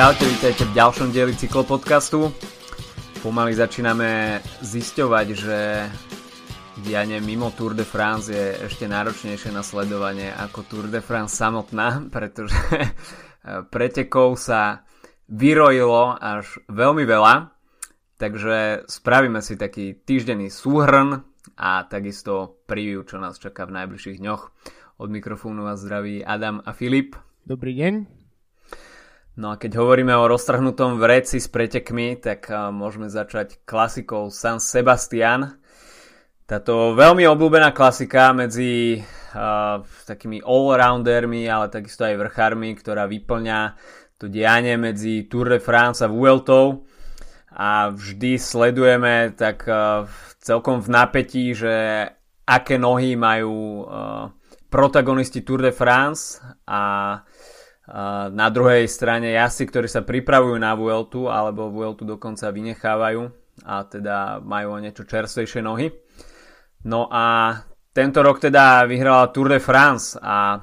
Čaute, vítajte v ďalšom dieli cyklopodcastu. Pomaly začíname zisťovať, že dianie mimo Tour de France je ešte náročnejšie na sledovanie ako Tour de France samotná, pretože pretekov sa vyrojilo až veľmi veľa, takže spravíme si taký týždenný súhrn a takisto preview, čo nás čaká v najbližších dňoch. Od mikrofónu vás zdraví Adam a Filip. Dobrý deň. No a keď hovoríme o roztrhnutom vreci s pretekmi, tak môžeme začať klasikou San Sebastian. Táto veľmi obľúbená klasika medzi uh, takými all-roundermi, ale takisto aj vrchármi, ktorá vyplňa to dianie medzi Tour de France a Vueltou. A vždy sledujeme tak uh, celkom v napätí, že aké nohy majú uh, protagonisti Tour de France a na druhej strane jazdci, ktorí sa pripravujú na Vueltu alebo Vueltu dokonca vynechávajú a teda majú o niečo čerstvejšie nohy. No a tento rok teda vyhrala Tour de France a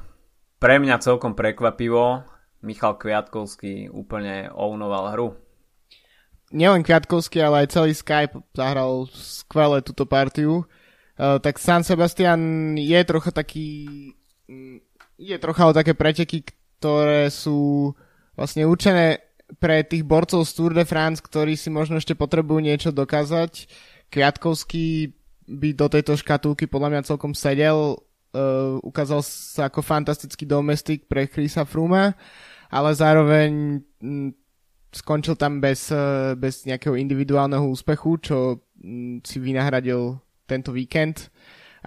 pre mňa celkom prekvapivo Michal Kviatkovský úplne ounoval hru. Nielen Kviatkovský, ale aj celý Skype zahral skvelé túto partiu. Uh, tak San Sebastian je trocha taký... Mm, je trocha o také preteky, ktoré sú vlastne určené pre tých borcov z Tour de France, ktorí si možno ešte potrebujú niečo dokázať. Kviatkovský by do tejto škatulky podľa mňa celkom sedel. Uh, ukázal sa ako fantastický domestik pre Chrisa Fruma, ale zároveň skončil tam bez, uh, bez nejakého individuálneho úspechu, čo si vynahradil tento víkend.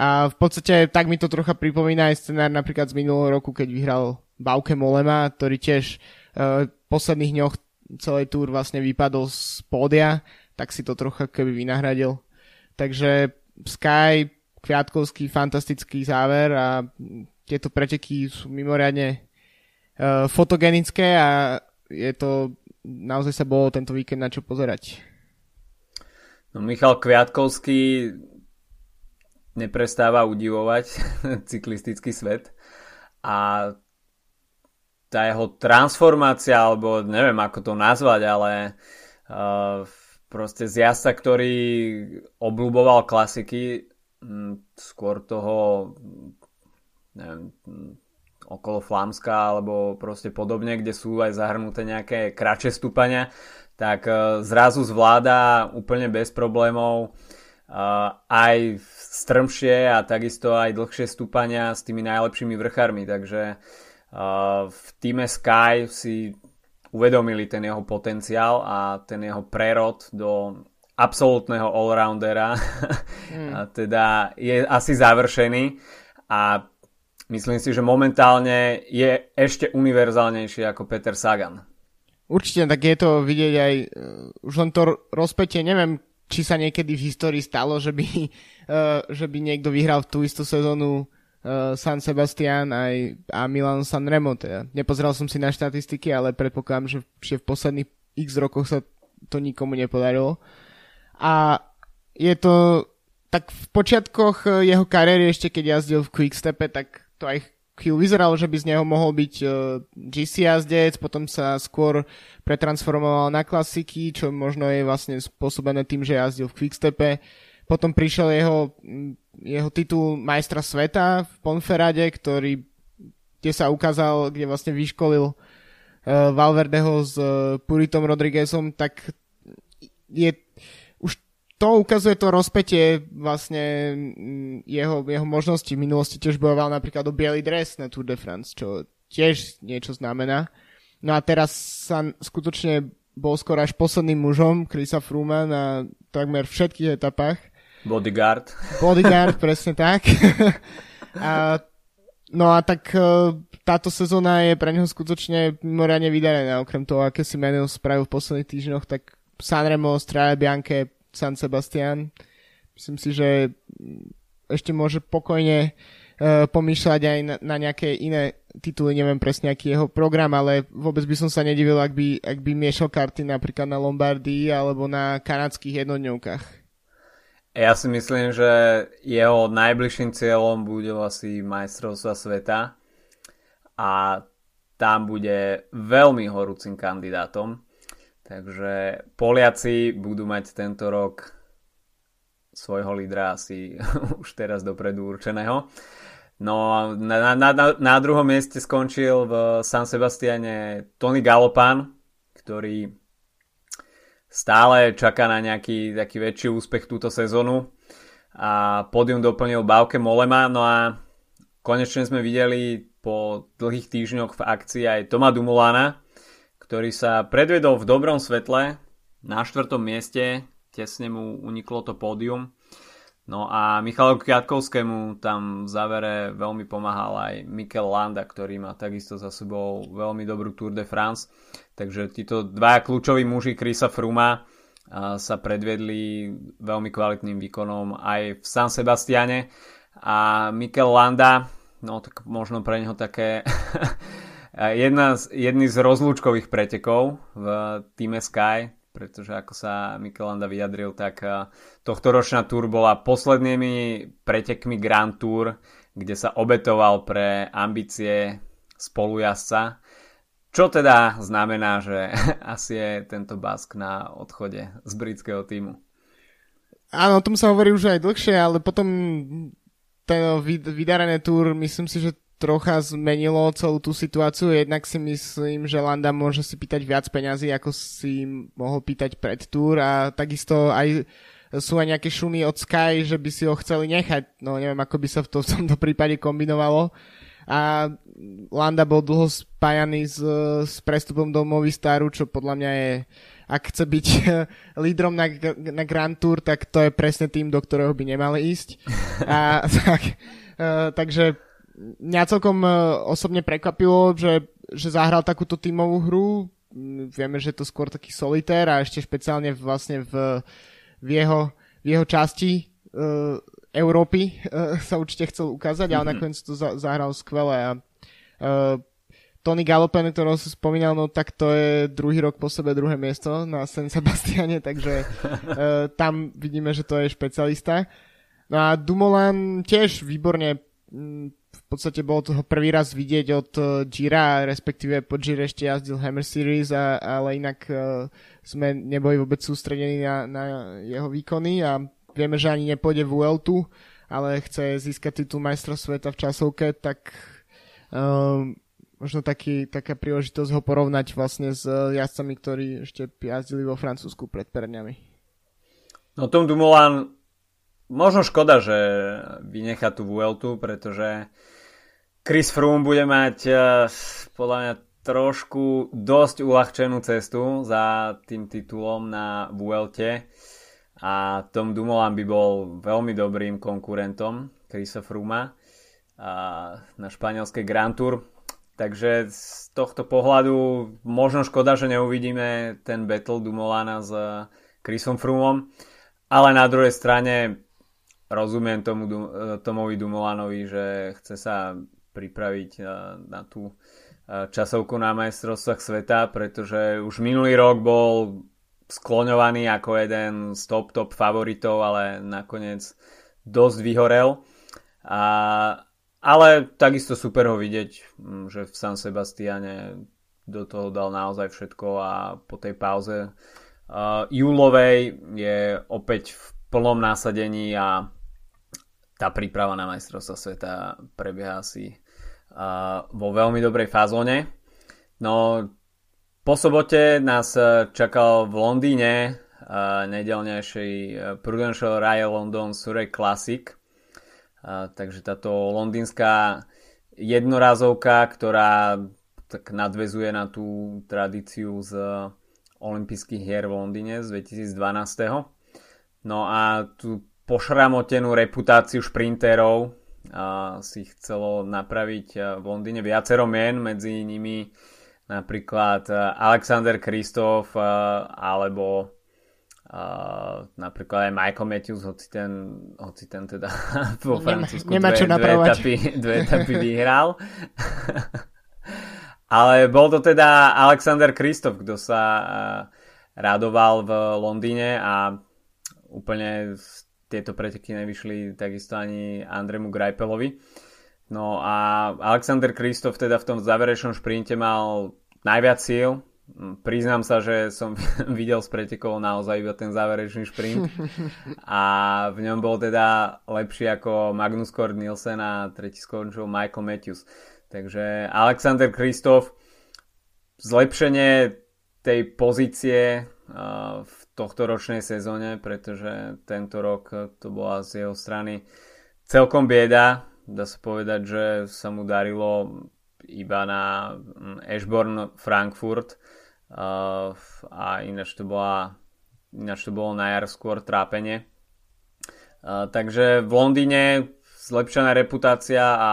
A v podstate tak mi to trocha pripomína aj scenár napríklad z minulého roku, keď vyhral Bauke Molema, ktorý tiež uh, v posledných dňoch celej túr vlastne vypadol z pódia, tak si to trocha keby vynahradil. Takže Sky, Kviatkovský, fantastický záver a tieto preteky sú mimoriadne uh, fotogenické a je to, naozaj sa bolo tento víkend na čo pozerať. No Michal Kviatkovský neprestáva udivovať cyklistický svet a tá jeho transformácia, alebo neviem ako to nazvať, ale uh, proste z jazda, ktorý obľúboval klasiky, m, skôr toho neviem, okolo Flámska alebo proste podobne, kde sú aj zahrnuté nejaké kratšie stúpania, tak uh, zrazu zvláda úplne bez problémov uh, aj strmšie a takisto aj dlhšie stúpania s tými najlepšími vrchármi, takže uh, v týme Sky si uvedomili ten jeho potenciál a ten jeho prerod do absolútneho allroundera mm. a teda je asi završený a myslím si, že momentálne je ešte univerzálnejší ako Peter Sagan. Určite, tak je to vidieť aj uh, už len to rozpetie, neviem, či sa niekedy v histórii stalo, že by, uh, že by niekto vyhral tú istú sezónu uh, San Sebastian aj, a Milan San Remo. Teda. Nepozeral som si na štatistiky, ale predpokladám, že, že v posledných x rokoch sa to nikomu nepodarilo. A je to tak v počiatkoch eh, jeho kariéry, ešte keď jazdil v Quickstepe, tak to aj chvíľu vyzeralo, že by z neho mohol byť uh, eh, GC jazdec, potom sa skôr pretransformoval na klasiky, čo možno je vlastne spôsobené tým, že jazdil v Quickstepe. Potom prišiel jeho jeho titul majstra sveta v Ponferade, ktorý, kde sa ukázal, kde vlastne vyškolil uh, Valverdeho s uh, Puritom Rodriguezom, tak je, už to ukazuje to rozpetie vlastne jeho, jeho možnosti. V minulosti tiež bojoval napríklad o biely dres na Tour de France, čo tiež niečo znamená. No a teraz sa skutočne bol skoro až posledným mužom Chrisa Fruma na takmer všetkých etapách Bodyguard. Bodyguard, presne tak. a, no a tak e, táto sezóna je pre neho skutočne mimoriadne vydarená. Okrem toho, aké si menil spravil v posledných týždňoch, tak Sanremo, Strade Bianche, San Sebastian. Myslím si, že ešte môže pokojne uh, pomýšľať aj na, na nejaké iné tituly, neviem presne aký jeho program, ale vôbec by som sa nedivil, ak by, ak by miešal karty napríklad na Lombardii alebo na kanadských jednodňovkách. Ja si myslím, že jeho najbližším cieľom bude asi majstrovstva sveta a tam bude veľmi horúcim kandidátom. Takže Poliaci budú mať tento rok svojho lídra asi už teraz dopredu určeného. No na, na, na, na druhom mieste skončil v San Sebastiane Tony Galopan, ktorý stále čaká na nejaký taký väčší úspech túto sezónu a pódium doplnil Bauke Molema, no a konečne sme videli po dlhých týždňoch v akcii aj Toma Dumulana, ktorý sa predvedol v dobrom svetle na štvrtom mieste, tesne mu uniklo to pódium. No a Michalovi Kviatkovskému tam v závere veľmi pomáhal aj Mikel Landa, ktorý má takisto za sebou veľmi dobrú Tour de France. Takže títo dva kľúčoví muži Krisa Fruma sa predvedli veľmi kvalitným výkonom aj v San Sebastiane a Mikel Landa no tak možno pre neho také jedna z, jedný z rozlúčkových pretekov v týme Sky, pretože ako sa Mikelanda vyjadril, tak tohto ročná túr bola poslednými pretekmi Grand Tour, kde sa obetoval pre ambície spolujazca. Čo teda znamená, že asi je tento Bask na odchode z britského týmu? Áno, o tom sa hovorí už aj dlhšie, ale potom ten vydarené túr, myslím si, že trocha zmenilo celú tú situáciu. Jednak si myslím, že Landa môže si pýtať viac peňazí, ako si mohol pýtať pred túr a takisto aj sú aj nejaké šumy od Sky, že by si ho chceli nechať. No neviem, ako by sa v, to, v tomto prípade kombinovalo. A Landa bol dlho spájaný s, s prestupom do Movistaru, čo podľa mňa je ak chce byť lídrom na, na Grand Tour, tak to je presne tým, do ktorého by nemali ísť. A, tak, uh, takže mňa celkom uh, osobne prekvapilo, že, že zahral takúto tímovú hru. Vieme, že je to skôr taký solitér a ešte špeciálne vlastne v, v, jeho, v jeho časti uh, Európy uh, sa určite chcel ukázať, ale mm-hmm. nakoniec to za, zahral skvele a uh, Tony Galopen, ktorého si spomínal, no tak to je druhý rok po sebe druhé miesto na San Sebastiane, takže uh, tam vidíme, že to je špecialista. No a Dumoulin tiež výborne v podstate bolo toho prvý raz vidieť od Gira, respektíve po Gire ešte jazdil Hammer Series, a, ale inak uh, sme neboli vôbec sústredení na, na jeho výkony a vieme, že ani nepôjde v Vueltu, ale chce získať titul majstra sveta v časovke, tak um, možno taký, taká príležitosť ho porovnať vlastne s eh, jazdcami, ktorí ešte jazdili vo Francúzsku pred perňami. No Tom Dumoulin možno škoda, že vynechá tú Vueltu, pretože Chris Froome bude mať eh, podľa mňa trošku dosť uľahčenú cestu za tým titulom na Vuelte. A Tom Dumoulin by bol veľmi dobrým konkurentom Chrisa Frooma na španielskej Grand Tour. Takže z tohto pohľadu možno škoda, že neuvidíme ten battle Dumolana s Chrisom Frumom, ale na druhej strane rozumiem tomu Tomovi Dumolanovi, že chce sa pripraviť na tú časovku na majstrovstvách sveta, pretože už minulý rok bol skloňovaný ako jeden z top top favoritov, ale nakoniec dosť vyhorel. A ale takisto super ho vidieť, že v San Sebastiane do toho dal naozaj všetko a po tej pauze uh, júlovej je opäť v plnom násadení a tá príprava na majstrovstva sveta prebieha asi uh, vo veľmi dobrej fázone. No po sobote nás čakal v Londýne uh, nedelnejší Prudential Royal London Surrey Classic – a, takže táto londýnska jednorázovka, ktorá tak nadvezuje na tú tradíciu z olympijských hier v Londýne z 2012. No a tú pošramotenú reputáciu šprinterov a, si chcelo napraviť v Londýne viacero mien, medzi nimi napríklad Alexander Kristof alebo Uh, napríklad aj Michael Matthews, hoci ten, hoci ten teda vo Francúzsku Nemá, dve, dve, etapy, dve etapy vyhral. Ale bol to teda Alexander Kristof, kto sa uh, radoval v Londýne a úplne tieto preteky nevyšli takisto ani Andremu Grajpelovi. No a Alexander Kristof teda v tom záverečnom šprinte mal najviac síl. Priznám sa, že som videl z pretekov naozaj iba ten záverečný šprint a v ňom bol teda lepší ako Magnus Kort Nielsen a tretí skončil Michael Matthews. Takže Alexander Kristof zlepšenie tej pozície v tohto ročnej sezóne, pretože tento rok to bola z jeho strany celkom bieda. Dá sa povedať, že sa mu darilo iba na Ashborn Frankfurt a ináč to, bola, ináč to bolo na jar skôr trápenie. Takže v Londýne zlepšená reputácia a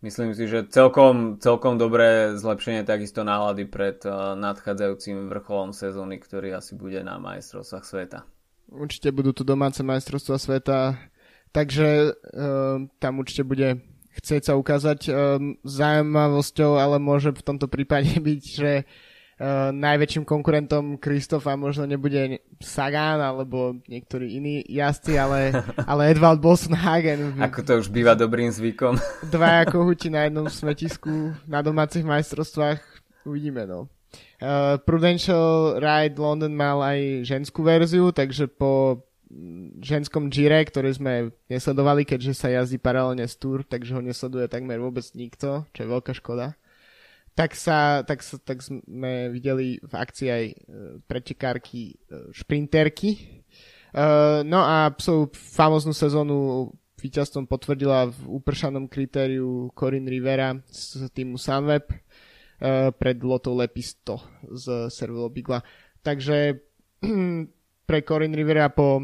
Myslím si, že celkom, celkom dobré zlepšenie takisto nálady pred uh, nadchádzajúcim vrcholom sezóny, ktorý asi bude na majstrovstvách sveta. Určite budú tu domáce majstrovstvá sveta, takže uh, tam určite bude chcieť sa ukázať. Uh, zaujímavosťou ale môže v tomto prípade byť, že Uh, najväčším konkurentom Kristofa možno nebude Sagan alebo niektorí iní jazdci, ale, ale Edvald Bossenhagen. Ako to už býva dobrým zvykom. Dva ako huti na jednom smetisku na domácich majstrovstvách. Uvidíme, no. Uh, Prudential Ride London mal aj ženskú verziu, takže po ženskom Gire, ktorý sme nesledovali, keďže sa jazdí paralelne s Tour, takže ho nesleduje takmer vôbec nikto, čo je veľká škoda tak, sa, tak, sa, tak sme videli v akcii aj e, pretekárky e, šprinterky. E, no a svoju famoznú sezónu víťazstvom potvrdila v upršanom kritériu Corinne Rivera z týmu Sunweb pred Lotou Lepisto z Cervelo Bigla. Takže pre Corinne Rivera po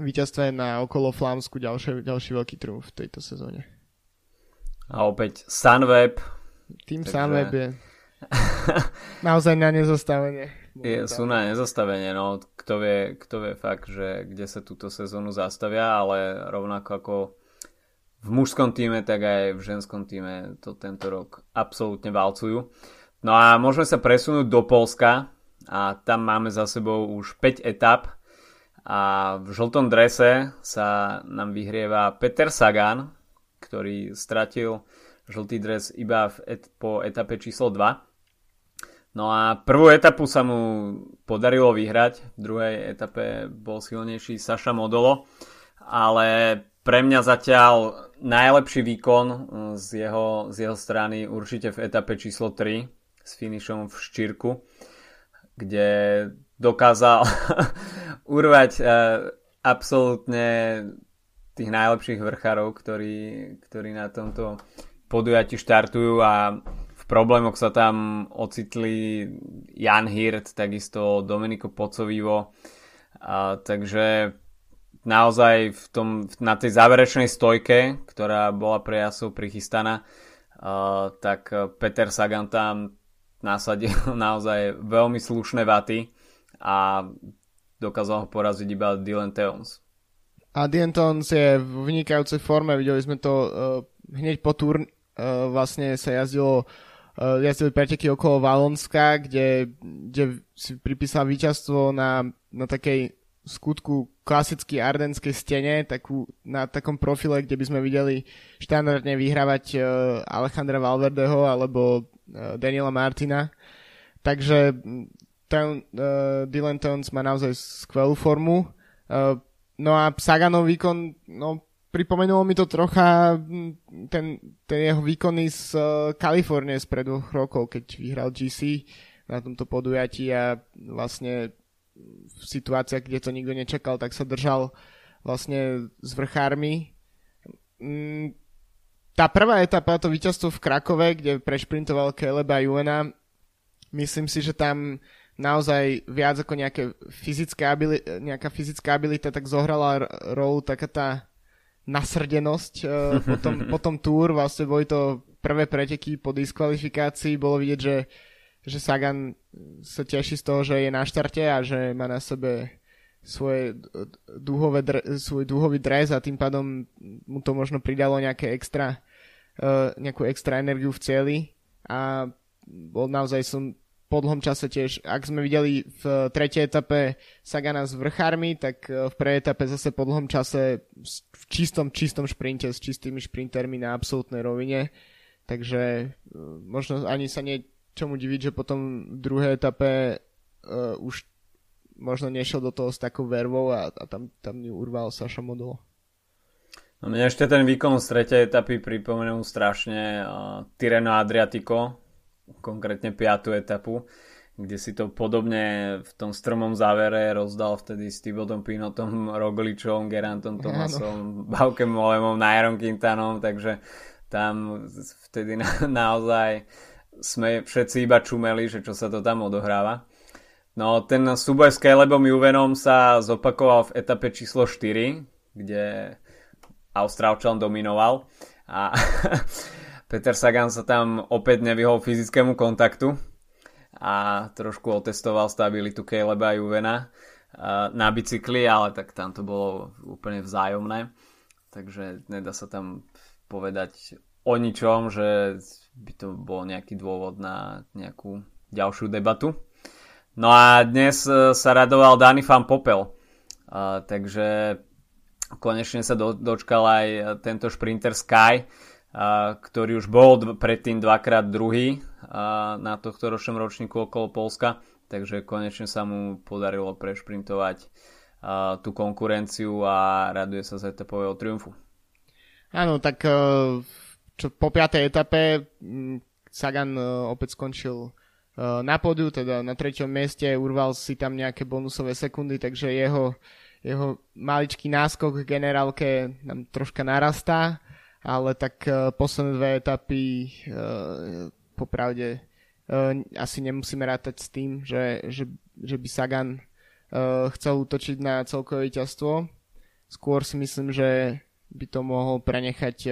víťazstve na okolo Flámsku ďalší, ďalší veľký trúf v tejto sezóne. A opäť Sunweb tým Takže... sám je naozaj na nezostavenie. Je, sú na nezostavenie, no kto vie, kto vie fakt, že kde sa túto sezónu zastavia, ale rovnako ako v mužskom týme, tak aj v ženskom týme to tento rok absolútne valcujú. No a môžeme sa presunúť do Polska a tam máme za sebou už 5 etap a v žltom drese sa nám vyhrieva Peter Sagan, ktorý stratil žltý dres iba v et, po etape číslo 2. No a prvú etapu sa mu podarilo vyhrať, v druhej etape bol silnejší Saša Modolo, ale pre mňa zatiaľ najlepší výkon uh, z jeho, z jeho strany určite v etape číslo 3 s finišom v Ščírku, kde dokázal urvať uh, absolútne tých najlepších vrchárov, ktorí, ktorí na tomto podujati štartujú a v problémoch sa tam ocitli Jan Hirt, takisto Domenico Pocovivo. A, takže naozaj v tom, na tej záverečnej stojke, ktorá bola pre jasov prichystaná, a, tak Peter Sagan tam nasadil naozaj veľmi slušné vaty a dokázal ho poraziť iba Dylan Teons. A Dylan Teons je v vynikajúcej forme, videli sme to uh, hneď po, turn- Eh, vlastne sa jazdilo uh, jazdili preteky okolo Valonska, kde, kde si pripísal víťazstvo na, na takej skutku klasicky ardenskej stene, takú, na takom profile, kde by sme videli štandardne vyhrávať uh, Alejandra Valverdeho alebo uh, Daniela Martina. Takže ten, uh, Dylan Towns má naozaj skvelú formu. Uh, no a Saganov výkon, no pripomenulo mi to trocha ten, ten jeho výkony z uh, Kalifornie z pred dvoch rokov, keď vyhral GC na tomto podujatí a vlastne v situáciách, kde to nikto nečakal, tak sa držal vlastne s vrchármi. Tá prvá etapa, to víťazstvo v Krakove, kde prešprintoval Caleba Juena, myslím si, že tam naozaj viac ako nejaké fyzické abili- nejaká fyzická abilita tak zohrala rolu taká tá nasrdenosť uh, potom, potom túr, vlastne boli to prvé preteky po diskvalifikácii, bolo vidieť, že, že Sagan sa teší z toho, že je na štarte a že má na sebe svoje dúhové, svoj dúhový dres a tým pádom mu to možno pridalo nejaké extra, uh, nejakú extra energiu v cieli. A bol naozaj som po dlhom čase tiež, ak sme videli v tretej etape Sagana s vrchármi, tak v prvej etape zase po dlhom čase v čistom, čistom šprinte s čistými šprintermi na absolútnej rovine. Takže možno ani sa nie čomu diviť, že potom v druhej etape uh, už možno nešiel do toho s takou vervou a, a tam, tam ju urval Saša Modolo. No mne ešte ten výkon z tretej etapy pripomenul strašne uh, Tireno Adriatico, konkrétne piatú etapu, kde si to podobne v tom stromom závere rozdal vtedy s Tibodom Pinotom, Rogličom, Gerantom Tomasom, Baukem Molemom, Nairom Quintanom, takže tam vtedy na, naozaj sme všetci iba čumeli, že čo sa to tam odohráva. No ten súboj s Calebom Juvenom sa zopakoval v etape číslo 4, kde Austrálčan dominoval a Peter Sagan sa tam opäť nevyhol fyzickému kontaktu a trošku otestoval stabilitu Caleba a Juvena na bicykli, ale tak tam to bolo úplne vzájomné. Takže nedá sa tam povedať o ničom, že by to bol nejaký dôvod na nejakú ďalšiu debatu. No a dnes e, sa radoval Dani Fan Popel, takže konečne sa do, dočkal aj tento šprinter Sky, ktorý už bol predtým dvakrát druhý na tohto ročnom ročníku okolo Polska, takže konečne sa mu podarilo prešprintovať tú konkurenciu a raduje sa z etapového triumfu. Áno, tak e, čo po piatej etape Sagan e, opäť skončil na pódiu, teda na treťom mieste, urval si tam nejaké bonusové sekundy, takže jeho jeho maličký náskok k generálke nám troška narastá, ale tak uh, posledné dve etapy uh, popravde uh, asi nemusíme rátať s tým, že, že, že by Sagan chcel útočiť na celkové víťazstvo. Skôr si myslím, že by to mohol prenechať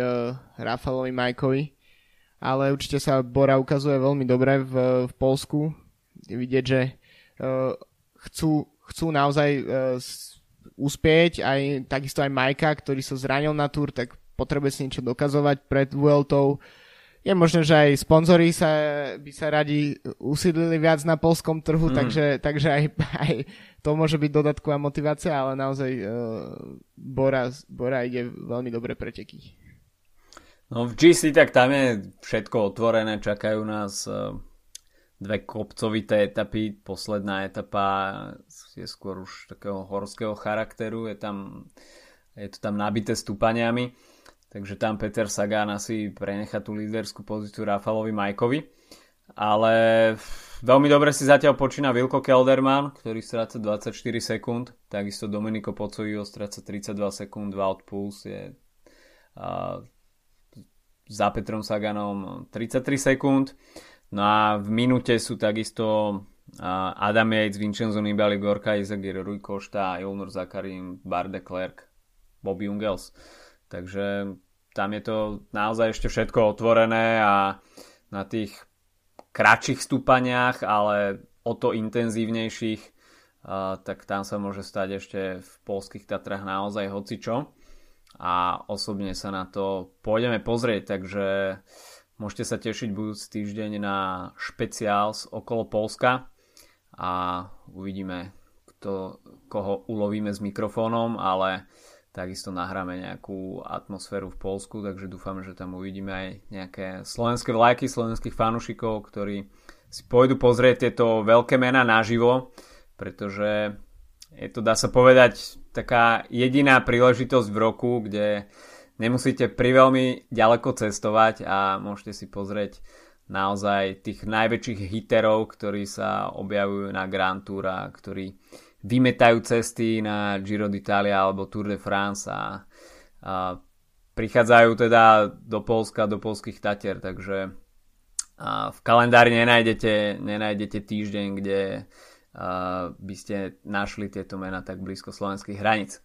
Rafalovi Majkovi. Ale určite sa Bora ukazuje veľmi dobre v, v Polsku. Vidieť, že chcú, chcú naozaj uspieť, aj takisto aj Majka, ktorý sa zranil na túr, tak potrebuje si niečo dokazovať pred Vueltou. Je možné, že aj sponzori sa, by sa radi usídlili viac na polskom trhu, mm. takže, takže aj, aj to môže byť dodatková motivácia, ale naozaj uh, Bora, Bora ide veľmi dobre preteky. No v GC tak tam je všetko otvorené, čakajú nás uh, dve kopcovité etapy. Posledná etapa je skôr už takého horského charakteru, je, tam, je to tam nabité stúpaniami, takže tam Peter Sagan asi prenecha tú líderskú pozíciu Rafalovi Majkovi. Ale veľmi dobre si zatiaľ počína Vilko Kelderman, ktorý stráca 24 sekúnd, takisto Domenico Pocoyo stráca 32 sekúnd, Wout Puls je uh, za Petrom Saganom 33 sekúnd. No a v minúte sú takisto Adam Yates, Vincenzo Nibali, Gorka Izagir, Rui Košta, Ilnur Zakarin, Bar de Klerk, Bobby Ungels. Takže tam je to naozaj ešte všetko otvorené a na tých kratších stúpaniach, ale o to intenzívnejších, tak tam sa môže stať ešte v polských Tatrách naozaj hocičo. A osobne sa na to pôjdeme pozrieť, takže Môžete sa tešiť budúci týždeň na špeciál z okolo Polska a uvidíme, kto, koho ulovíme s mikrofónom, ale takisto nahráme nejakú atmosféru v Polsku, takže dúfam, že tam uvidíme aj nejaké slovenské vlajky slovenských fanúšikov, ktorí si pôjdu pozrieť tieto veľké mená naživo, pretože je to, dá sa povedať, taká jediná príležitosť v roku, kde nemusíte priveľmi ďaleko cestovať a môžete si pozrieť naozaj tých najväčších hiterov, ktorí sa objavujú na Grand Tour a ktorí vymetajú cesty na Giro d'Italia alebo Tour de France a, a prichádzajú teda do Polska, do polských Tatier, takže a v kalendári nenájdete, nenájdete týždeň, kde a, by ste našli tieto mená tak blízko slovenských hraníc.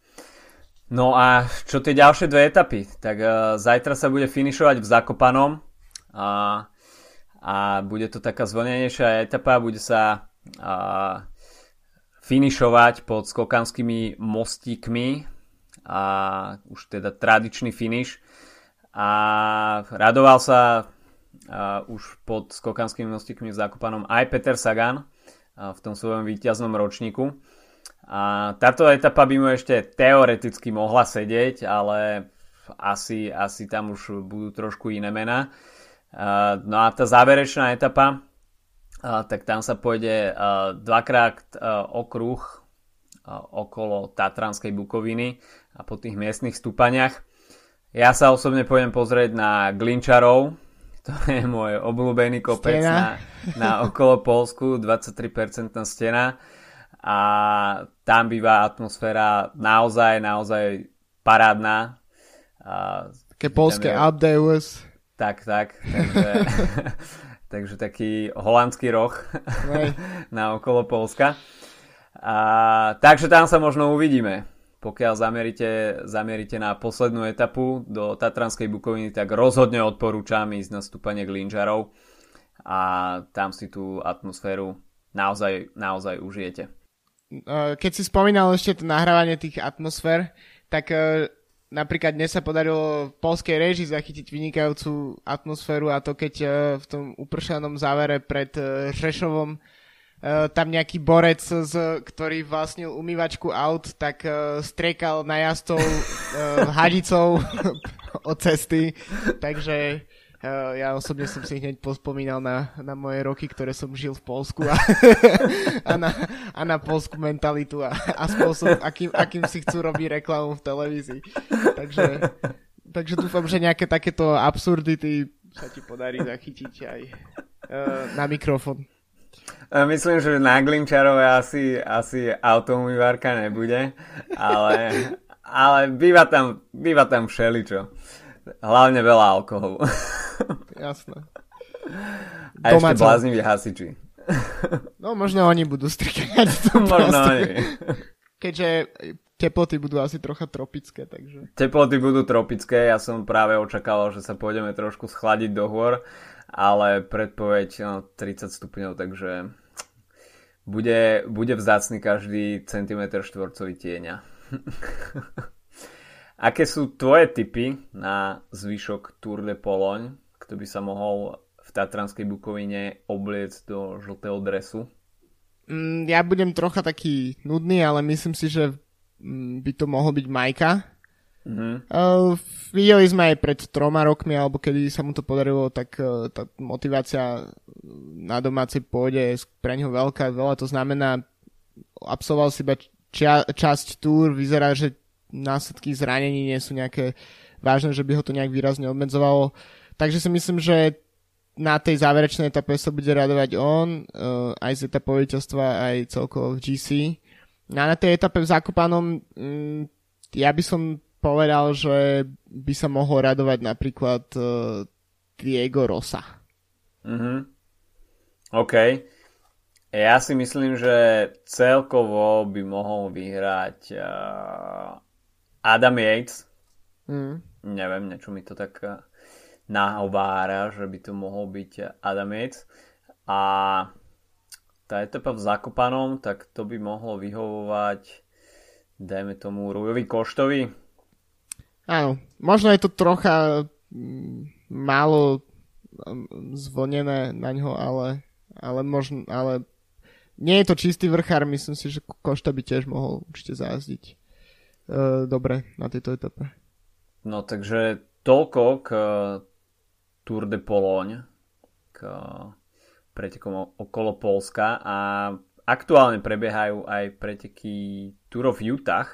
No a čo tie ďalšie dve etapy? Tak uh, zajtra sa bude finišovať v Zakopanom a, a bude to taká zvlnenejšia etapa, bude sa uh, finišovať pod skokanskými mostíkmi a už teda tradičný finish a radoval sa uh, už pod skokanskými mostíkmi v Zakopanom aj Peter Sagan v tom svojom víťaznom ročníku. A táto etapa by mu ešte teoreticky mohla sedieť, ale asi, asi tam už budú trošku iné mená. No a tá záverečná etapa, tak tam sa pôjde uh, dvakrát uh, okruh uh, okolo Tatranskej Bukoviny a po tých miestnych stúpaniach. Ja sa osobne pôjdem pozrieť na Glinčarov, to je môj obľúbený kopec na, na okolo Polsku, 23% stena a tam býva atmosféra naozaj, naozaj parádna. Také polské Abdeus. Tak, tak. Takže, takže taký holandský roh na okolo Polska. A, takže tam sa možno uvidíme pokiaľ zamierite, zamierite na poslednú etapu do Tatranskej Bukoviny, tak rozhodne odporúčam ísť na stúpanie Glinžarov a tam si tú atmosféru naozaj, naozaj užijete. Keď si spomínal ešte to nahrávanie tých atmosfér, tak e, napríklad dnes sa podarilo v polskej režii zachytiť vynikajúcu atmosféru a to keď e, v tom upršanom závere pred e, Řešovom Eh, tam nejaký borec, ktorý vlastnil umývačku aut, tak striekal na jazdcov hadicou od cesty, takže ja osobne som si hneď pospomínal na, na moje roky, ktoré som žil v Polsku a, a, na, a na polskú mentalitu a, a spôsob, akým, akým si chcú robiť reklamu v televízii. Takže, takže dúfam, že nejaké takéto absurdity sa ti podarí zachytiť aj uh, na mikrofón. Myslím, že na Glinčarove asi, asi automývarka nebude, ale, ale býva, tam, býva tam všeličo. Hlavne veľa alkoholu. Jasné. A Domáca. ešte blázniví hasiči. No možno oni budú strikať. možno oni. Keďže teploty budú asi trocha tropické, takže... Teploty budú tropické, ja som práve očakával, že sa pôjdeme trošku schladiť do hôr ale predpoveď no, 30 stupňov, takže bude, bude vzácný každý centimetr štvorcový tieňa. Aké sú tvoje tipy na zvyšok Tour de Pologne, kto by sa mohol v Tatranskej Bukovine obliec do žltého dresu? Mm, ja budem trocha taký nudný, ale myslím si, že mm, by to mohol byť Majka, Mm-hmm. Uh, videli sme aj pred troma rokmi, alebo kedy sa mu to podarilo, tak uh, tá motivácia na domácej pôde je pre neho veľká, veľa to znamená, absolvoval si iba čia- časť túr, vyzerá, že následky zranení nie sú nejaké vážne, že by ho to nejak výrazne obmedzovalo. Takže si myslím, že na tej záverečnej etape sa bude radovať on, uh, aj z etapoviteľstva, aj celkovo v GC. No a na tej etape v Zakopanom um, ja by som povedal, že by sa mohol radovať napríklad uh, Diego Rosa. Mhm. OK. Ja si myslím, že celkovo by mohol vyhrať uh, Adam Yates. Mm. Neviem, niečo mi to tak uh, nahovára, že by to mohol byť Adam Yates. A tá etapa v Zakopanom, tak to by mohlo vyhovovať dajme tomu Rujovi Koštovi, Áno, možno je to trocha mm, málo mm, zvonené na ňo, ale, ale, možno, ale nie je to čistý vrchár, myslím si, že Košta by tiež mohol určite zázdiť dobre na tejto etape. No takže toľko k e, Tour de Pologne, k e, pretekom okolo Polska. A aktuálne prebiehajú aj preteky Tour of Utah,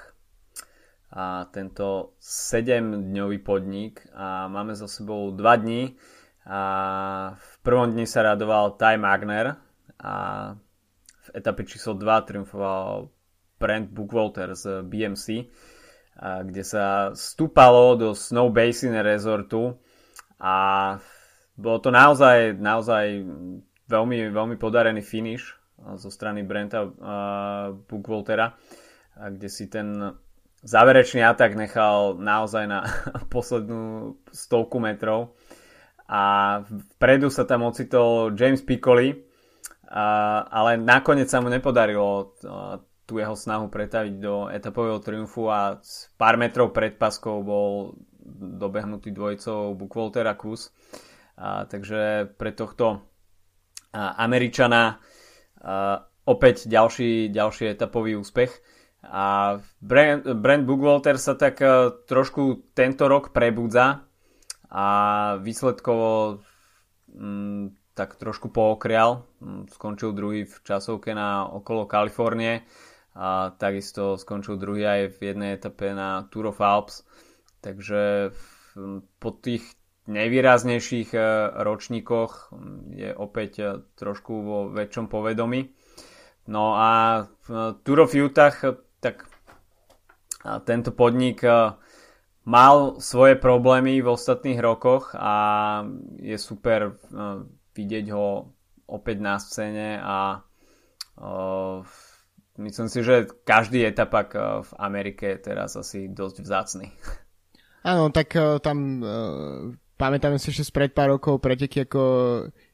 a tento 7-dňový podnik. A máme za sebou 2 dní a v prvom dni sa radoval Ty Magner a v etape číslo 2 triumfoval Brent Bookwalter z BMC a kde sa stúpalo do Snow Basin Resortu a bolo to naozaj, naozaj veľmi, veľmi podarený finish zo strany Brenta uh, Bookwaltera, kde si ten záverečný atak nechal naozaj na poslednú stovku metrov. A vpredu sa tam ocitol James Piccoli, ale nakoniec sa mu nepodarilo tú jeho snahu pretaviť do etapového triumfu a pár metrov pred paskou bol dobehnutý dvojicou Bukvolter a Kus. Takže pre tohto Američana a, opäť ďalší, ďalší etapový úspech. A Brent, Brent Bugwalter sa tak a, trošku tento rok prebudza a výsledkovo m, mm, tak trošku pookrial. Mm, skončil druhý v časovke na okolo Kalifornie a takisto skončil druhý aj v jednej etape na Tour of Alps. Takže po tých najvýraznejších e, ročníkoch je opäť e, trošku vo väčšom povedomí. No a Tour of Utah, tak tento podnik e, mal svoje problémy v ostatných rokoch a je super vidieť ho opäť na scéne a myslím si, že každý etapak v Amerike je teraz asi dosť vzácný. Áno, tak uh, tam uh, pamätáme si ešte spred pár rokov preteky ako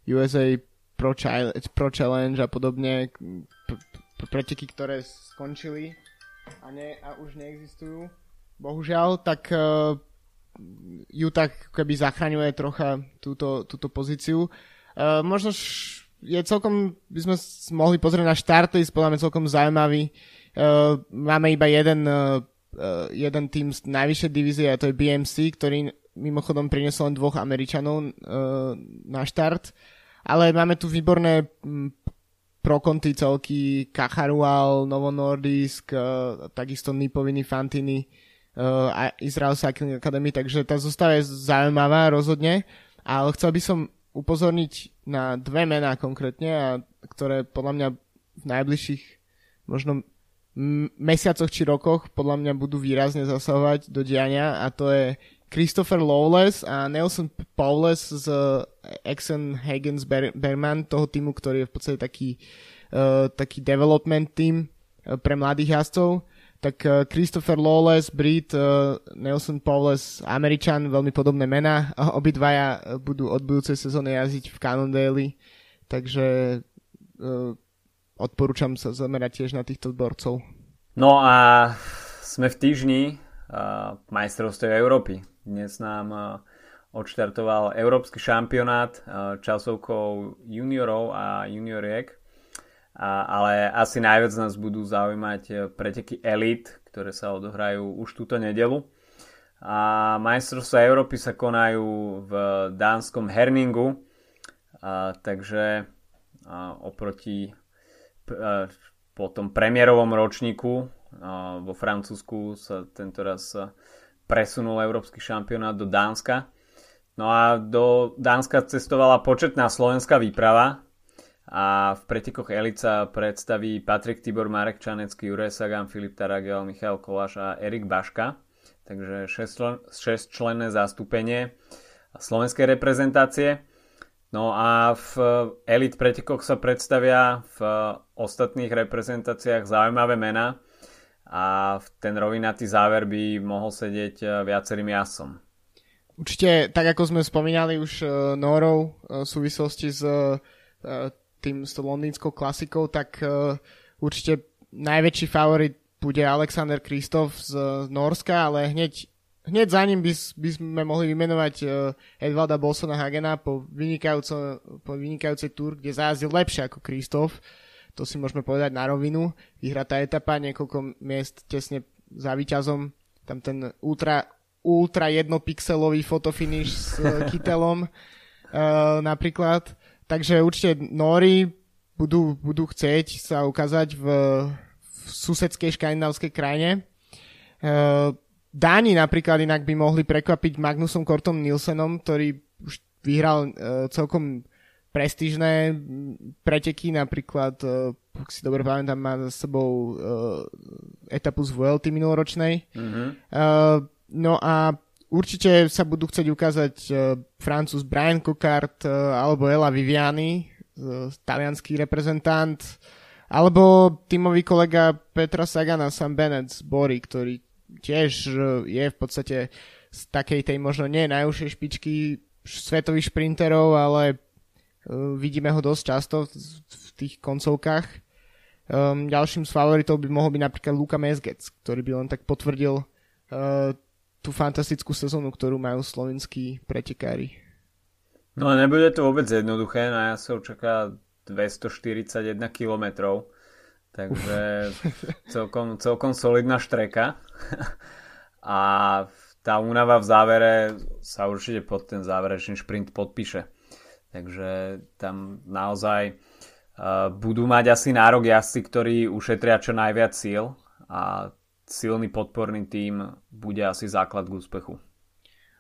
USA Pro, Pro Challenge a podobne, pr- preteky, ktoré skončili a, ne, a už neexistujú. Bohužiaľ, tak uh, Utah keby zachraňuje trocha túto, túto pozíciu. Možno je celkom, by sme mohli pozrieť na štarty, spodáme celkom zaujímavý. Uh, máme iba jeden uh, jeden tým z najvyššej divízie a to je BMC, ktorý mimochodom priniesol len dvoch Američanov uh, na štart. Ale máme tu výborné um, prokonty celky Kacharual, Novo Nordisk, uh, takisto Nipoviny, Fantini uh, a Israel Cycling Academy, takže tá zostava je zaujímavá rozhodne. Ale chcel by som upozorniť na dve mená konkrétne, a ktoré podľa mňa v najbližších možno mesiacoch či rokoch podľa mňa budú výrazne zasahovať do diania a to je Christopher Lawless a Nelson Powless z Exxon Hagens Berman, toho týmu, ktorý je v podstate taký, uh, taký development team uh, pre mladých jazdcov. Tak uh, Christopher Lawless, Brit, uh, Nelson Powless, Američan, veľmi podobné mená. Obidvaja budú od budúcej sezóny jazdiť v Cannondale, takže odporúčam sa zamerať tiež na týchto borcov. No a sme v týždni uh, majstrovstiev Európy. Dnes nám uh, odštartoval Európsky šampionát uh, časovkou juniorov a junioriek. A, ale asi najviac nás budú zaujímať uh, preteky elit, ktoré sa odohrajú už túto nedelu. A majstrovstvá Európy sa konajú v dánskom Herningu, a, takže a, oproti po tom premiérovom ročníku vo Francúzsku sa tento raz presunul európsky šampionát do Dánska. No a do Dánska cestovala početná slovenská výprava a v pretekoch Elica predstaví Patrik Tibor, Marek Čanecký, Juraj Sagan, Filip Taragel, Michal Koláš a Erik Baška. Takže 6 členné zastúpenie slovenskej reprezentácie. No a v elit pretekoch sa predstavia v ostatných reprezentáciách zaujímavé mená a ten rovinatý záver by mohol sedieť e, viacerým jasom. Určite, tak ako sme spomínali už uh, Norov uh, v súvislosti s tým s londýnskou klasikou, tak uh, určite najväčší favorit bude Alexander Kristof z Norska, ale hneď hneď za ním by, by sme mohli vymenovať uh, Edvalda Bolsona Hagena po, po vynikajúcej túr, kde zajazdil lepšie ako Kristof. To si môžeme povedať na rovinu. Vyhratá etapa, niekoľko miest tesne za výťazom. Tam ten ultra, ultra jednopixelový fotofinish s uh, kytelom uh, napríklad. Takže určite Nori budú, budú chcieť sa ukázať v, v susedskej škandinávskej krajine. Uh, Dáni napríklad inak by mohli prekvapiť Magnusom Kortom Nielsenom, ktorý už vyhral uh, celkom prestížne preteky, napríklad, uh, ak si dobre pamätám, má za sebou uh, etapu z VLT minuloročnej. Mm-hmm. Uh, no a určite sa budú chcieť ukázať uh, Francúz Brian Cockart uh, alebo Ela Viviani, uh, talianský reprezentant, alebo tímový kolega Petra Sagana, Sam Bennett z Bory, ktorý tiež e, je v podstate z takej tej možno nie najúžšej špičky svetových šprinterov, ale vidíme ho dosť často v, tých koncovkách. Um, ďalším z favoritov by mohol byť napríklad Luka Mesgec, ktorý by len tak potvrdil tú fantastickú sezónu, ktorú majú slovenskí pretekári. No a nebude to vôbec jednoduché, na ja sa očaká 241 km, takže celkom, celkom solidná štreka. a tá únava v závere sa určite pod ten záverečný šprint podpíše. Takže tam naozaj uh, budú mať asi nárok jazdci, ktorí ušetria čo najviac síl a silný podporný tím bude asi základ k úspechu.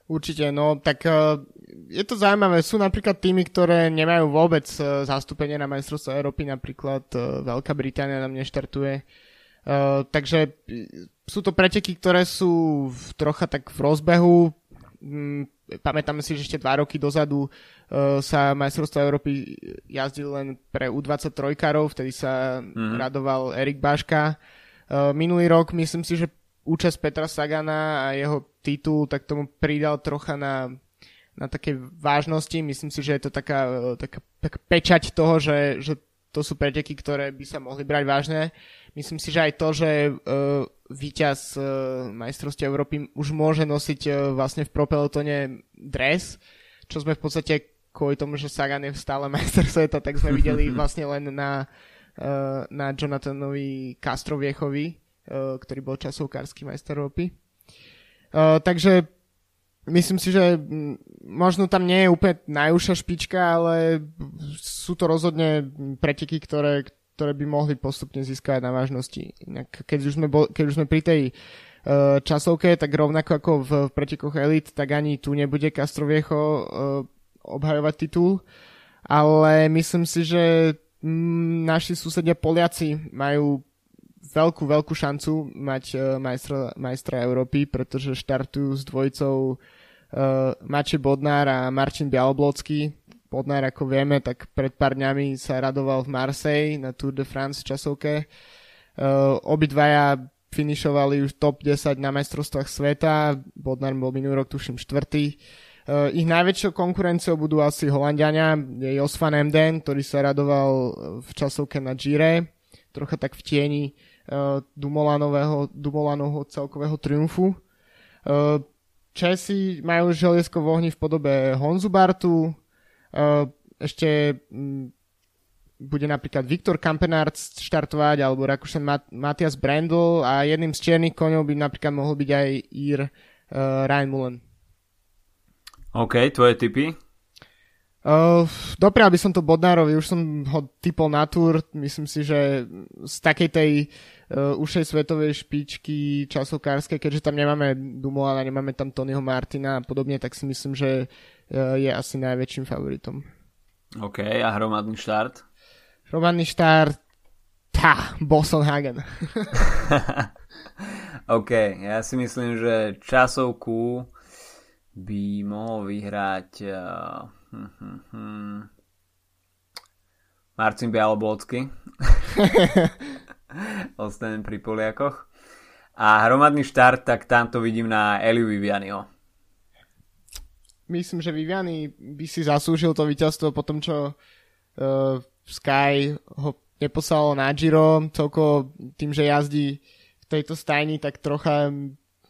Určite, no tak uh, je to zaujímavé. Sú napríklad týmy, ktoré nemajú vôbec uh, zastúpenie na majstrovstvo Európy, napríklad uh, Veľká Británia nám neštartuje. Takže sú to preteky, ktoré sú v, trocha tak v rozbehu. Mm, pamätáme si, že ešte dva roky dozadu sa majstrovstvo Európy jazdil len pre U23 karov, vtedy sa mm-hmm. radoval Erik Baška. Uh, minulý rok myslím si, že účasť Petra Sagana a jeho titul, tak tomu pridal trocha na, na také vážnosti. Myslím si, že je to taká, taká, taká pečať toho, že, že to sú preteky, ktoré by sa mohli brať vážne. Myslím si, že aj to, že uh, víťaz uh, majstrovstie Európy už môže nosiť uh, vlastne v propelotone dres, čo sme v podstate kvôli tomu, že Sagan je stále majster sveta, tak sme videli vlastne len na, uh, na Jonathanovi Castroviechovi, uh, ktorý bol časovkársky majster Európy. Uh, takže myslím si, že možno tam nie je úplne najúžšia špička, ale sú to rozhodne preteky, ktoré, ktoré by mohli postupne získať na vážnosti. Inak, keď, už sme bol, keď už sme pri tej časovke, tak rovnako ako v, pretekoch Elite, tak ani tu nebude Castroviecho obhajovať titul, ale myslím si, že naši susedia Poliaci majú veľkú, veľkú šancu mať uh, majstra, majstra Európy, pretože štartujú s dvojicou uh, Mači Bodnár a Martin Bialoblocký. Bodnár, ako vieme, tak pred pár dňami sa radoval v Marseille na Tour de France časovke. Uh, obidvaja finišovali už top 10 na majstrovstvách sveta. Bodnár bol minulý rok, tuším, štvrtý. Uh, ich najväčšou konkurenciou budú asi Holandiania, je Jos van Emden, ktorý sa radoval v časovke na Gire, trocha tak v tieni uh, Dumolanového, Dumolanovho celkového triumfu. Česi majú želiesko v ohni v podobe Honzu Bartu, ešte um, bude napríklad Viktor Kampenard štartovať, alebo Rakúšan Mat- Matias Brandl a jedným z čiernych koňov by napríklad mohol byť aj Ir uh, Ryan Mullen. OK, tvoje typy? Uh, doprial by som to Bodnárovi, už som ho typol na túr, myslím si, že z takej tej uh, ušej svetovej špičky časokárskej, keďže tam nemáme Dumoulina, nemáme tam Tonyho Martina a podobne, tak si myslím, že uh, je asi najväčším favoritom. OK, a hromadný štart? Hromadný štart, tá, Boston Hagen. OK, ja si myslím, že časovku by mohol vyhrať uh Hm, hm, hm. Marcin Bialoblocky. Ostanem pri Poliakoch. A hromadný štart, tak tam to vidím na Eliu Vivianiho. Myslím, že Viviani by si zaslúžil to víťazstvo po tom, čo uh, Sky ho neposlalo na Giro, celko tým, že jazdí v tejto stajni, tak trocha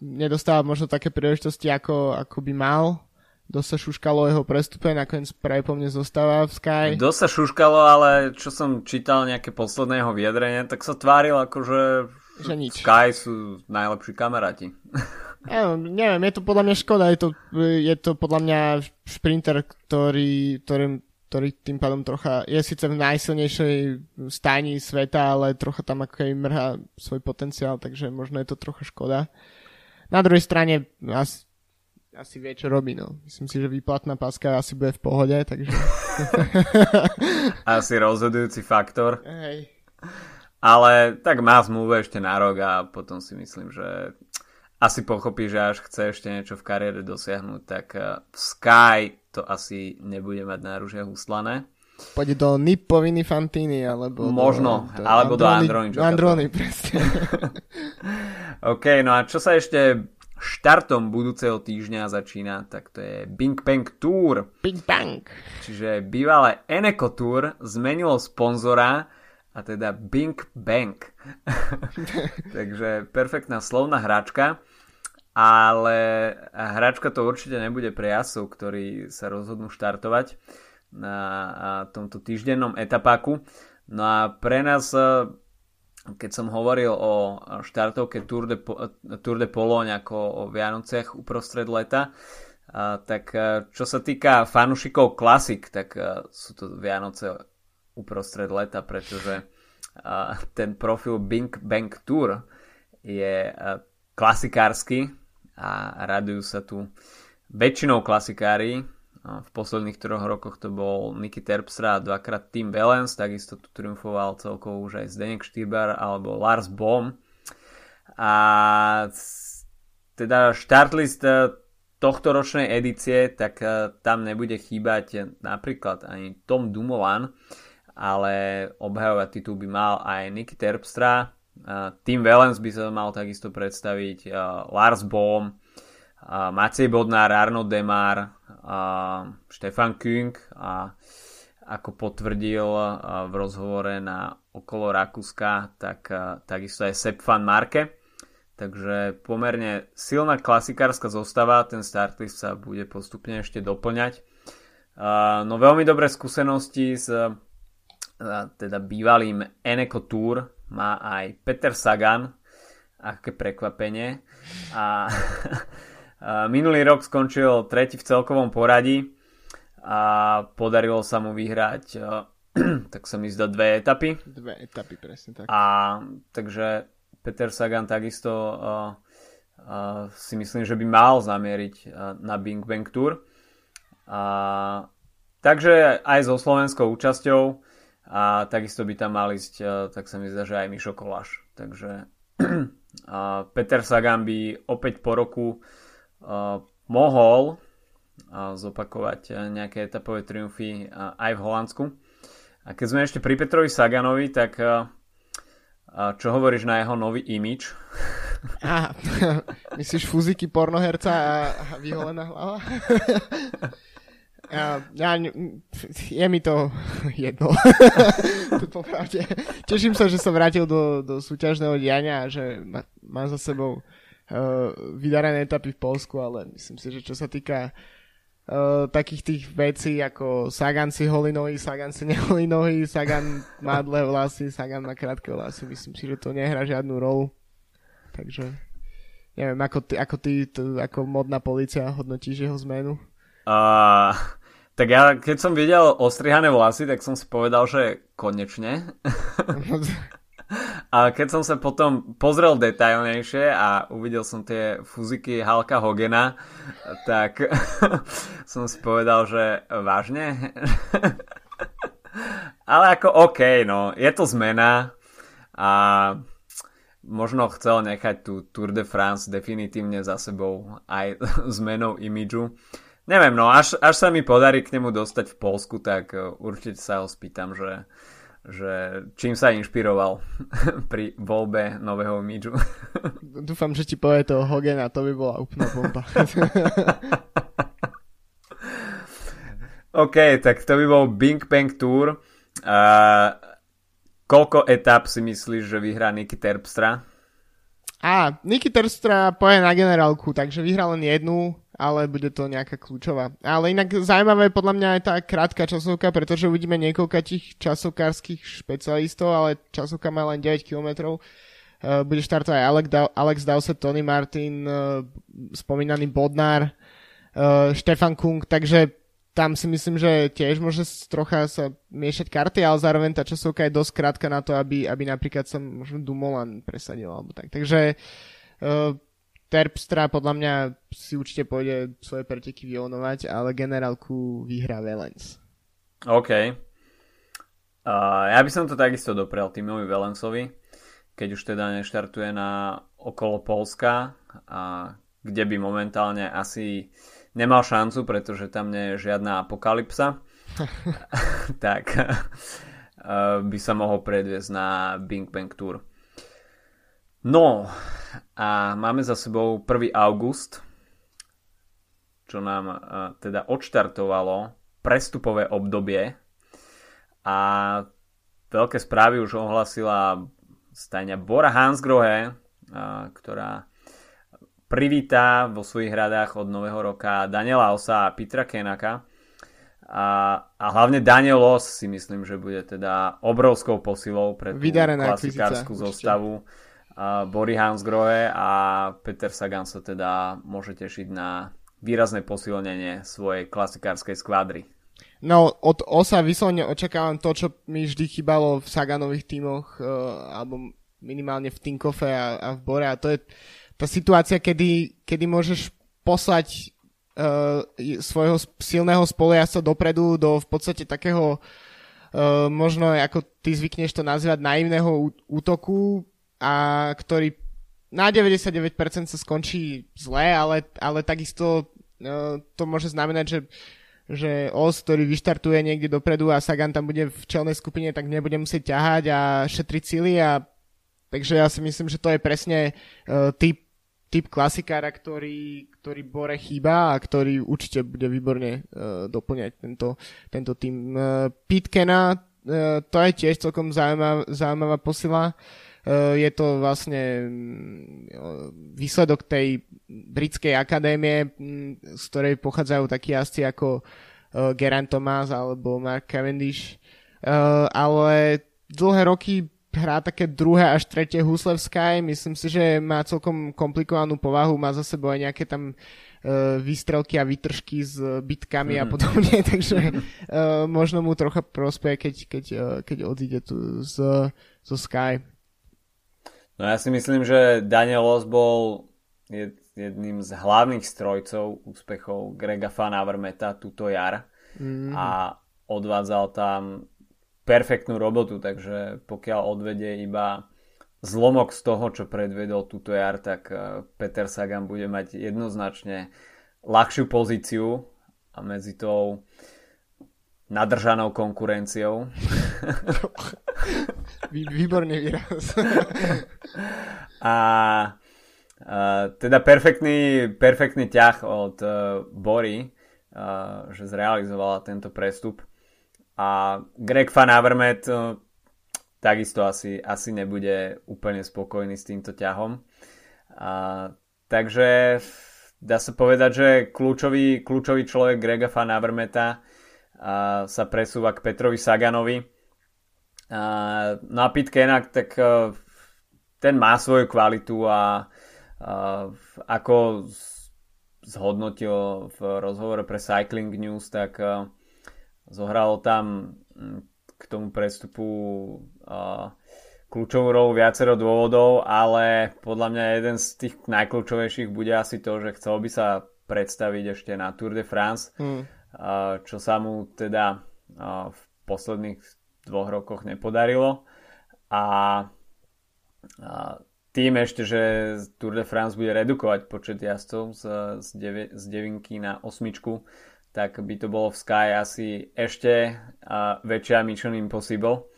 nedostáva možno také príležitosti, ako, ako by mal dosť sa šuškalo jeho prestupe, nakoniec práve po mne zostáva v Sky. Dosť sa šuškalo, ale čo som čítal nejaké posledné jeho vyjadrenie, tak sa tváril ako, že, že nič. Sky sú najlepší kamaráti. Ja, neviem, je to podľa mňa škoda, je to, je to podľa mňa šprinter, ktorý, ktorý, ktorý tým pádom trocha je síce v najsilnejšej stáni sveta, ale trocha tam ako aj mrhá svoj potenciál, takže možno je to trocha škoda. Na druhej strane asi asi vie, čo robí, no. Myslím si, že výplatná páska asi bude v pohode, takže... asi rozhodujúci faktor. Hej. Ale tak má zmluvu ešte na rok a potom si myslím, že asi pochopí, že až chce ešte niečo v kariére dosiahnuť, tak eh, v Sky to asi nebude mať na rúžiach uslané. Pôjde do Nippoviny Fantini, alebo Možno, do, do alebo Androni, do Androni. Androni, presne. OK, no a čo sa ešte štartom budúceho týždňa začína, tak to je Bing Bang Tour. Bing Bang. Čiže bývalé Eneco Tour zmenilo sponzora a teda Bing Bang. Takže perfektná slovná hračka. ale hračka to určite nebude pre jasov, ktorí sa rozhodnú štartovať na tomto týždennom etapáku. No a pre nás, keď som hovoril o štartovke Tour de, Tour de Pologne ako o Vianociach uprostred leta, tak čo sa týka fanúšikov klasik, tak sú to Vianoce uprostred leta, pretože ten profil Bing Bang Tour je klasikársky a radujú sa tu väčšinou klasikári. V posledných troch rokoch to bol Niky Terpstra a dvakrát Tim Valens, takisto tu triumfoval celkovo už aj Zdenek Štýbar alebo Lars Bohm. A teda štartlist e, tohto ročnej edície, tak e, tam nebude chýbať napríklad ani Tom Dumoulin, ale obhajovať titul by mal aj Niky Terpstra, Tim Valens by sa mal takisto predstaviť, Lars Bohm, Macej Bodnár, Arno Demar, Štefan Küng a ako potvrdil v rozhovore na okolo Rakúska, tak takisto aj Sepp van Marke. Takže pomerne silná klasikárska zostava, ten startlist sa bude postupne ešte doplňať. No veľmi dobré skúsenosti s teda bývalým Eneco Tour má aj Peter Sagan, aké prekvapenie. A, a minulý rok skončil tretí v celkovom poradí a podarilo sa mu vyhrať tak sa mi zdá dve etapy. Dve etapy, presne tak. A takže Peter Sagan takisto uh, uh, si myslím, že by mal zamieriť uh, na Bing Bang Tour. Uh, takže aj so slovenskou účasťou a takisto by tam mal ísť, e, tak sa mi zdá, že aj Mišo Koláš. Takže Peter Sagan by opäť po roku e, mohol zopakovať nejaké etapové triumfy aj v Holandsku. A keď sme ešte pri Petrovi Saganovi, tak čo hovoríš na jeho nový imič? Á, myslíš fúziky pornoherca a vyholená hlava? Ja, ja, je mi to jedno. Teším sa, že som vrátil do, do súťažného diania a že má, mám za sebou vydarené etapy v Polsku, ale myslím si, že čo sa týka uh, takých tých vecí ako Sagan si holí nohy, Sagan si neholí nohy, Sagan má dlhé vlasy, Sagan má krátke vlasy, myslím si, že to nehrá žiadnu rolu. Takže neviem, ako ty, ako, ty, to, ako modná policia hodnotíš jeho zmenu? Uh, tak ja, keď som videl ostrihané vlasy, tak som si povedal, že konečne. a keď som sa potom pozrel detailnejšie a uvidel som tie fuziky Halka Hogena, tak som si povedal, že vážne? Ale ako OK, no, je to zmena a možno chcel nechať tú Tour de France definitívne za sebou aj zmenou imidžu. Neviem, no až, až sa mi podarí k nemu dostať v Polsku, tak e, určite sa ho spýtam, že, že čím sa inšpiroval pri voľbe nového imidžu. Dúfam, že ti povie to Hogan a to by bola úplná bomba. OK, tak to by bol Bing Bang Tour. Uh, koľko etap si myslíš, že vyhrá Niky Terpstra? Á, Niky Terpstra poje na generálku, takže vyhrá len jednu ale bude to nejaká kľúčová. Ale inak zaujímavé podľa mňa aj tá krátka časovka, pretože uvidíme niekoľka tých časovkárskych špecialistov, ale časovka má len 9 km. Uh, bude štartovať Alex, da- Alex Dowsett, Tony Martin, uh, spomínaný Bodnár, uh, Štefan Kung, takže tam si myslím, že tiež môže trocha sa miešať karty, ale zároveň tá časovka je dosť krátka na to, aby, aby napríklad sa možno Dumoulin presadil alebo tak. Takže uh, Terpstra podľa mňa si určite pôjde svoje preteky vyonovať, ale generálku vyhrá Velens. OK. Uh, ja by som to takisto doprel Timovi Velensovi, keď už teda neštartuje na okolo Polska, a kde by momentálne asi nemal šancu, pretože tam nie je žiadna apokalypsa, tak uh, by sa mohol predviesť na Bing Bang Tour. No a máme za sebou 1. august, čo nám uh, teda odštartovalo prestupové obdobie a veľké správy už ohlasila stajňa Bora Hansgrohe, uh, ktorá privítá vo svojich hradách od nového roka Daniela Osa a Petra Kenaka. A, a hlavne Daniel Os si myslím, že bude teda obrovskou posilou pre tú Vydarená klasikárskú zostavu. Uh, Bory Hansgrohe a Peter Sagan sa teda môže tešiť na výrazné posilnenie svojej klasikárskej skvadry. No, od Osa vyslovene očakávam to, čo mi vždy chýbalo v Saganových tímoch, uh, alebo minimálne v Tinkofe a, a v Bore a to je tá situácia, kedy, kedy môžeš poslať uh, svojho silného spoliasa dopredu do v podstate takého uh, možno ako ty zvykneš to nazývať naivného útoku a ktorý na 99% sa skončí zle, ale, ale takisto uh, to môže znamenať, že že Os, ktorý vyštartuje niekde dopredu a Sagan tam bude v čelnej skupine, tak nebude musieť ťahať a šetriť sily a takže ja si myslím, že to je presne uh, typ typ klasikára, ktorý, ktorý Bore chýba a ktorý určite bude výborne uh, doplňať tento, tento tým. Uh, Pitkena, uh, to je tiež celkom zaujímavá, zaujímavá posila. Uh, je to vlastne uh, výsledok tej britskej akadémie, um, z ktorej pochádzajú takí jazdci ako uh, Geraint Thomas alebo Mark Cavendish. Uh, ale dlhé roky hrá také druhé až tretie husle v Sky. Myslím si, že má celkom komplikovanú povahu, má za sebou aj nejaké tam uh, výstrelky a výtržky s bitkami mm. a mhm. podobne, takže uh, možno mu trocha prospeje, keď, keď, uh, keď odíde tu z, zo Sky. No ja si myslím, že Daniel Os bol jedným z hlavných strojcov úspechov Grega Van Avermeta túto jar mm. a odvádzal tam perfektnú robotu, takže pokiaľ odvedie iba zlomok z toho, čo predvedol túto jar, tak eh, Peter Sagan bude mať jednoznačne ľahšiu pozíciu a medzi tou nadržanou konkurenciou. Výborný výraz. a, a teda perfektný, perfektný ťah od uh, Bory, uh, že zrealizovala tento prestup a Greg Van Avermaet eh, takisto asi, asi nebude úplne spokojný s týmto ťahom. A, takže dá sa povedať, že kľúčový, kľúčový človek Grega Van Avermeta a, sa presúva k Petrovi Saganovi. A, no a Pete Kenak, tak eh, ten má svoju kvalitu a, a ako zhodnotil v rozhovore pre Cycling News, tak a, Zohralo tam k tomu prestupu kľúčovú rolu viacero dôvodov, ale podľa mňa jeden z tých najkľúčovejších bude asi to, že chcel by sa predstaviť ešte na Tour de France, mm. čo sa mu teda v posledných dvoch rokoch nepodarilo. A tým ešte, že Tour de France bude redukovať počet jazdcov z, z, devi, z devinky na osmičku, tak by to bolo v Sky asi ešte uh, väčšia Mission Impossible.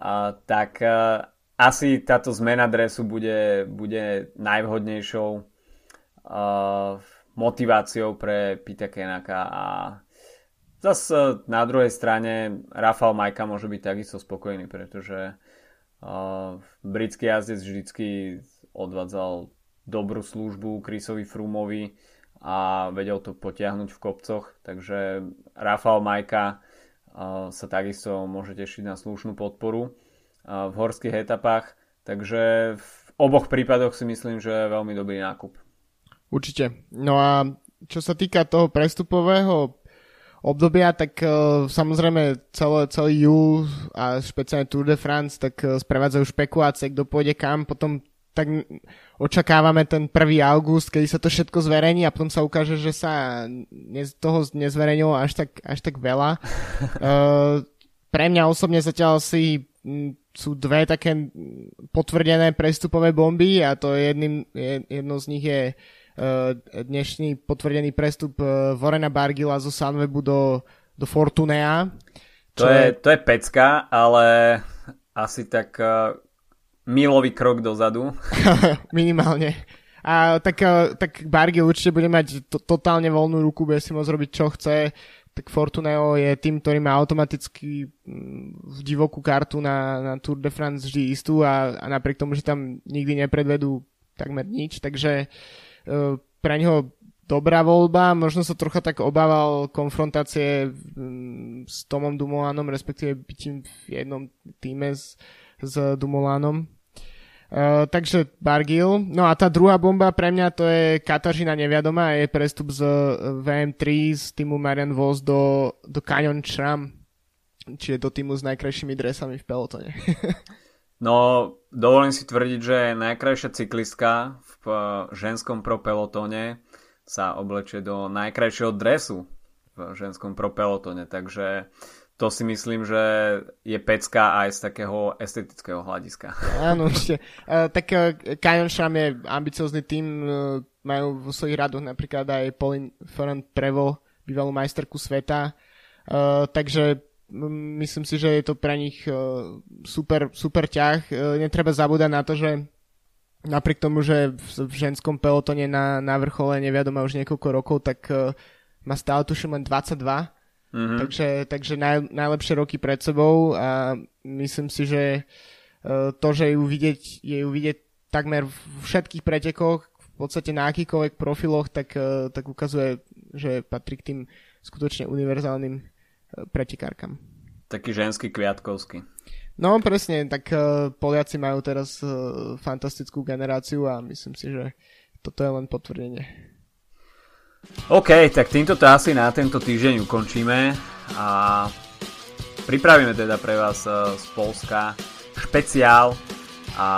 Uh, tak uh, asi táto zmena dresu bude, bude najvhodnejšou uh, motiváciou pre Pita Kenaka a zase na druhej strane Rafael Majka môže byť takisto spokojný, pretože uh, britský jazdec vždycky odvádzal dobrú službu Chrisovi Frumovi a vedel to potiahnuť v kopcoch, takže Rafael Majka sa takisto môže tešiť na slušnú podporu v horských etapách, takže v oboch prípadoch si myslím, že je veľmi dobrý nákup. Určite. No a čo sa týka toho prestupového obdobia, tak uh, samozrejme celé, celý júl a špeciálne Tour de France, tak uh, sprevádzajú špekulácie, kto pôjde kam, potom tak očakávame ten 1. august, kedy sa to všetko zverejní a potom sa ukáže, že sa ne, toho nezverejnilo až tak, až tak veľa. uh, pre mňa osobne zatiaľ si m, sú dve také potvrdené prestupové bomby a to je jedným, jedno z nich je uh, dnešný potvrdený prestup uh, Vorena Bargila zo Sunwebu do, do Fortunea. To, je, to je pecka, ale asi tak uh milový krok dozadu. Minimálne. A tak, eh, tak Bargy určite bude mať to, totálne voľnú ruku, bude si môcť robiť čo chce. Tak Fortuneo je tým, ktorý má automaticky mm, v divokú kartu na, na Tour de France vždy istú a, a napriek tomu, že tam nikdy nepredvedú takmer nič, takže pre neho dobrá voľba, možno sa trocha tak obával konfrontácie mm, s Tomom Dumolanom, respektíve bytím v jednom týme s, s Dumolanom. Uh, takže Bargil. No a tá druhá bomba pre mňa to je Katažina neviadoma, je prestup z VM3 z týmu Marian Vos do, do Canyon Shram, čiže do týmu s najkrajšími dresami v pelotone. no, dovolím si tvrdiť, že najkrajšia cyklistka v ženskom pro pelotone sa oblečie do najkrajšieho dresu v ženskom pro pelotone, takže to si myslím, že je pecka aj z takého estetického hľadiska. Áno, ešte. Uh, tak uh, Kajon Sham je ambiciózny tým, majú vo svojich radoch napríklad aj Pauline Ferrand Prevo, bývalú majsterku sveta, takže myslím si, že je to pre nich uh, super, super ťah. Uh, netreba zabúdať na to, že napriek tomu, že v, ženskom pelotone na, na vrchole neviadoma už niekoľko rokov, tak uh, má stále tuším len 22 Mm-hmm. Takže, takže naj, najlepšie roky pred sebou a myslím si, že to, že ju vidieť, je ju vidieť takmer v všetkých pretekoch, v podstate na akýkoľvek profiloch, tak, tak ukazuje, že patrí k tým skutočne univerzálnym pretekárkam. Taký ženský kviatkovský. No presne, tak uh, Poliaci majú teraz uh, fantastickú generáciu a myslím si, že toto je len potvrdenie. OK, tak týmto to asi na tento týždeň ukončíme a pripravíme teda pre vás e, z Polska špeciál a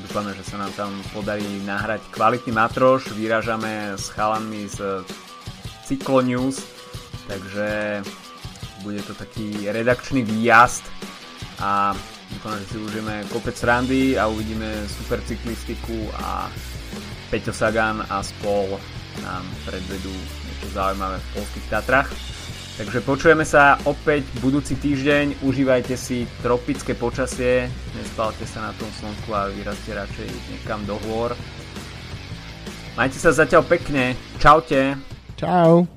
dúfame, že sa nám tam podarí nahrať kvalitný matroš. Vyražame s chalanmi z Cyclonews, takže bude to taký redakčný výjazd a dúfam, že si užijeme kopec randy a uvidíme super cyklistiku a Peťo Sagan a spol nám predvedú niečo zaujímavé v polských Tatrach. Takže počujeme sa opäť budúci týždeň, užívajte si tropické počasie, nespálte sa na tom slnku a vyrazte radšej niekam do hôr. Majte sa zatiaľ pekne, čaute. Čau.